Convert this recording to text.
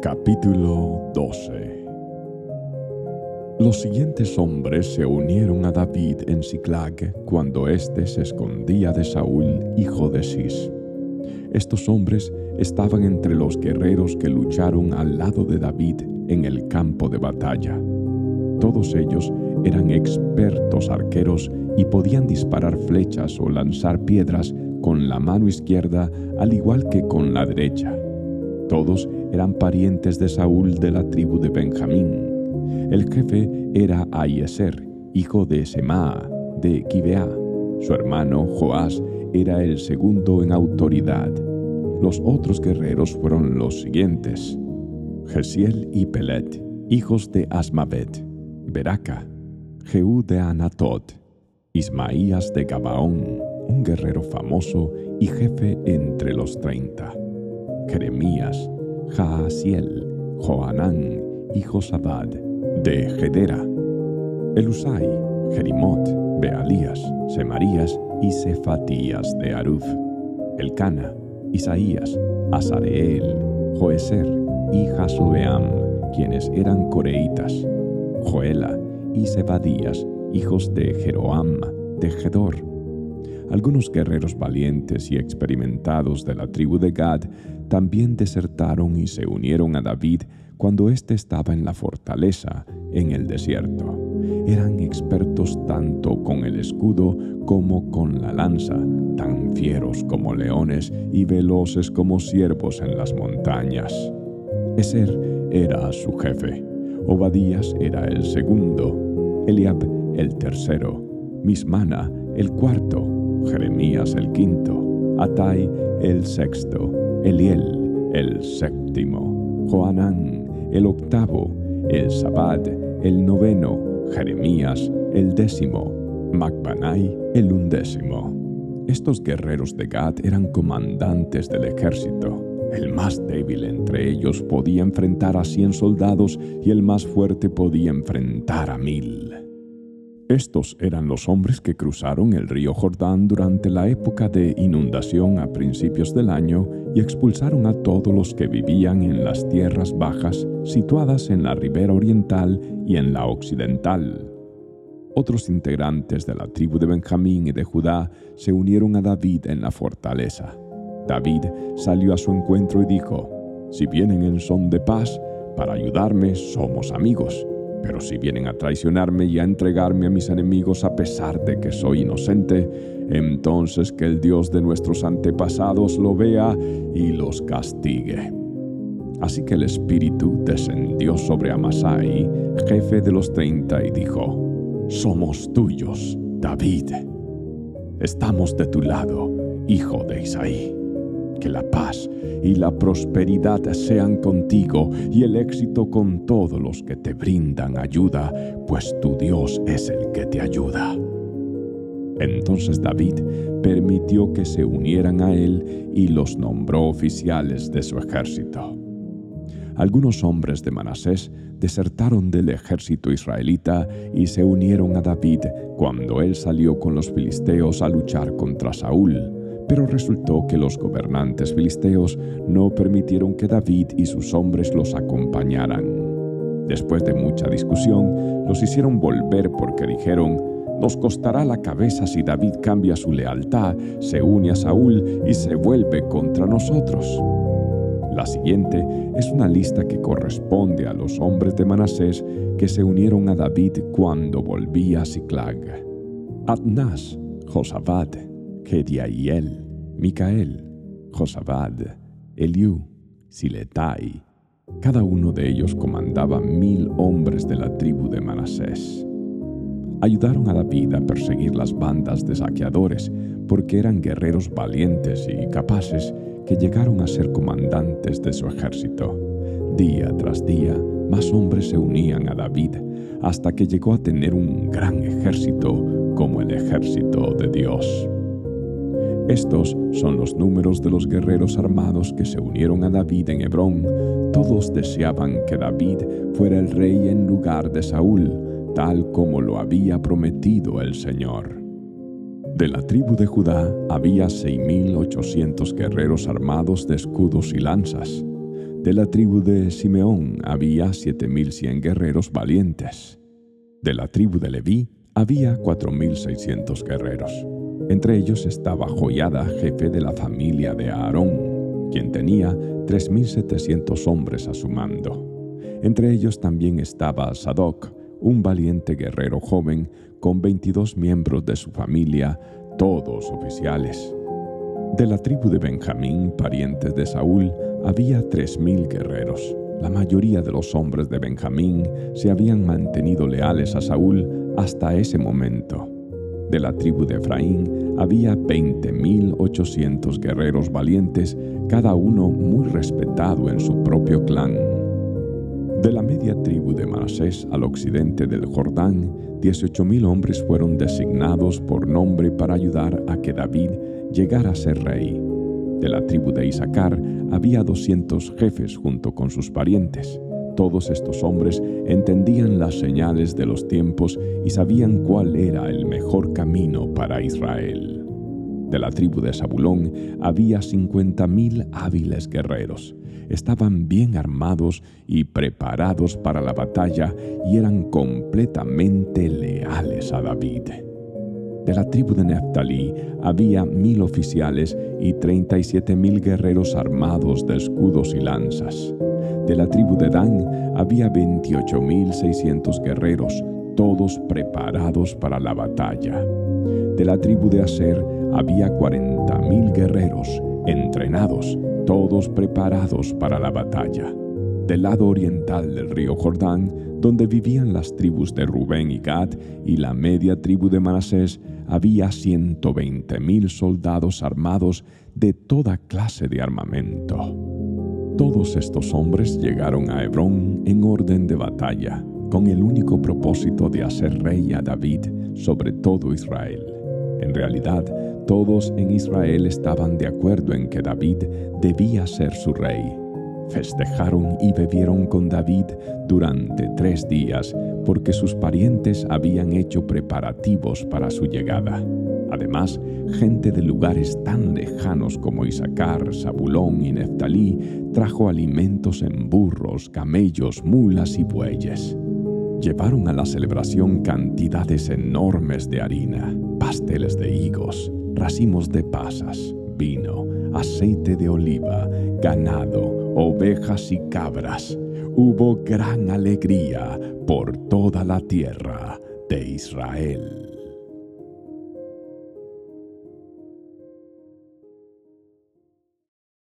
Capítulo 12 Los siguientes hombres se unieron a David en Ziklag cuando éste se escondía de Saúl, hijo de Cis. Estos hombres estaban entre los guerreros que lucharon al lado de David en el campo de batalla. Todos ellos eran expertos arqueros y podían disparar flechas o lanzar piedras con la mano izquierda al igual que con la derecha. Todos eran parientes de Saúl de la tribu de Benjamín. El jefe era Aieser, hijo de Semá, de Gibeá. Su hermano Joás era el segundo en autoridad. Los otros guerreros fueron los siguientes: Gesiel y Pelet, hijos de Asmavet, Beraca, Jehú de Anatot, Ismaías de Gabaón, un guerrero famoso y jefe entre los treinta. Jeremías, Jaasiel, Joanán y Josabad, de Gedera, Elusai, Jerimot, Bealías, Semarías y Cefatías de Aruf, Elcana, Isaías, Azareel, Joeser y Jasobeam, quienes eran coreitas, Joela y Zebadías, hijos de Jeroam, de Gedor, algunos guerreros valientes y experimentados de la tribu de Gad también desertaron y se unieron a David cuando éste estaba en la fortaleza en el desierto. Eran expertos tanto con el escudo como con la lanza, tan fieros como leones y veloces como ciervos en las montañas. Eser era su jefe, Obadías era el segundo, Eliab el tercero, Mismana el cuarto, Jeremías el quinto, Atai el sexto, Eliel el séptimo, Joanán el octavo, el Sabad el noveno, Jeremías el décimo, Macbanai el undécimo. Estos guerreros de Gad eran comandantes del ejército. El más débil entre ellos podía enfrentar a cien soldados y el más fuerte podía enfrentar a mil. Estos eran los hombres que cruzaron el río Jordán durante la época de inundación a principios del año y expulsaron a todos los que vivían en las tierras bajas situadas en la ribera oriental y en la occidental. Otros integrantes de la tribu de Benjamín y de Judá se unieron a David en la fortaleza. David salió a su encuentro y dijo, Si vienen en son de paz, para ayudarme somos amigos pero si vienen a traicionarme y a entregarme a mis enemigos a pesar de que soy inocente, entonces que el Dios de nuestros antepasados lo vea y los castigue. Así que el Espíritu descendió sobre Amasai, jefe de los treinta, y dijo, Somos tuyos, David. Estamos de tu lado, hijo de Isaí. Que la paz y la prosperidad sean contigo y el éxito con todos los que te brindan ayuda, pues tu Dios es el que te ayuda. Entonces David permitió que se unieran a él y los nombró oficiales de su ejército. Algunos hombres de Manasés desertaron del ejército israelita y se unieron a David cuando él salió con los filisteos a luchar contra Saúl pero resultó que los gobernantes filisteos no permitieron que David y sus hombres los acompañaran. Después de mucha discusión, los hicieron volver porque dijeron, nos costará la cabeza si David cambia su lealtad, se une a Saúl y se vuelve contra nosotros. La siguiente es una lista que corresponde a los hombres de Manasés que se unieron a David cuando volvía a Ziklag. Adnás, Josabad, Gediaiel, Micael, Josabad, Eliú, Siletai. Cada uno de ellos comandaba mil hombres de la tribu de Manasés. Ayudaron a David a perseguir las bandas de saqueadores porque eran guerreros valientes y capaces que llegaron a ser comandantes de su ejército. Día tras día, más hombres se unían a David hasta que llegó a tener un gran ejército como el ejército de Dios. Estos son los números de los guerreros armados que se unieron a David en Hebrón. Todos deseaban que David fuera el rey en lugar de Saúl, tal como lo había prometido el Señor. De la tribu de Judá había 6.800 guerreros armados de escudos y lanzas. De la tribu de Simeón había 7.100 guerreros valientes. De la tribu de Leví había 4.600 guerreros. Entre ellos estaba Joyada, jefe de la familia de Aarón, quien tenía 3.700 hombres a su mando. Entre ellos también estaba Sadoc, un valiente guerrero joven con 22 miembros de su familia, todos oficiales. De la tribu de Benjamín, parientes de Saúl, había 3.000 guerreros. La mayoría de los hombres de Benjamín se habían mantenido leales a Saúl hasta ese momento. De la tribu de Efraín había 20.800 guerreros valientes, cada uno muy respetado en su propio clan. De la media tribu de Manasés al occidente del Jordán, 18.000 hombres fueron designados por nombre para ayudar a que David llegara a ser rey. De la tribu de Isaacar había 200 jefes junto con sus parientes. Todos estos hombres entendían las señales de los tiempos y sabían cuál era el mejor camino para Israel. De la tribu de Zabulón había 50.000 hábiles guerreros. Estaban bien armados y preparados para la batalla y eran completamente leales a David. De la tribu de Neftalí había mil oficiales y treinta y siete mil guerreros armados de escudos y lanzas. De la tribu de Dan había veintiocho mil seiscientos guerreros, todos preparados para la batalla. De la tribu de Aser había cuarenta mil guerreros, entrenados, todos preparados para la batalla del lado oriental del río Jordán, donde vivían las tribus de Rubén y Gad y la media tribu de Manasés, había 120 mil soldados armados de toda clase de armamento. Todos estos hombres llegaron a Hebrón en orden de batalla, con el único propósito de hacer rey a David sobre todo Israel. En realidad, todos en Israel estaban de acuerdo en que David debía ser su rey Festejaron y bebieron con David durante tres días porque sus parientes habían hecho preparativos para su llegada. Además, gente de lugares tan lejanos como Isaacar, Zabulón y Neftalí trajo alimentos en burros, camellos, mulas y bueyes. Llevaron a la celebración cantidades enormes de harina, pasteles de higos, racimos de pasas, vino, aceite de oliva, ganado, ovejas y cabras. Hubo gran alegría por toda la tierra de Israel.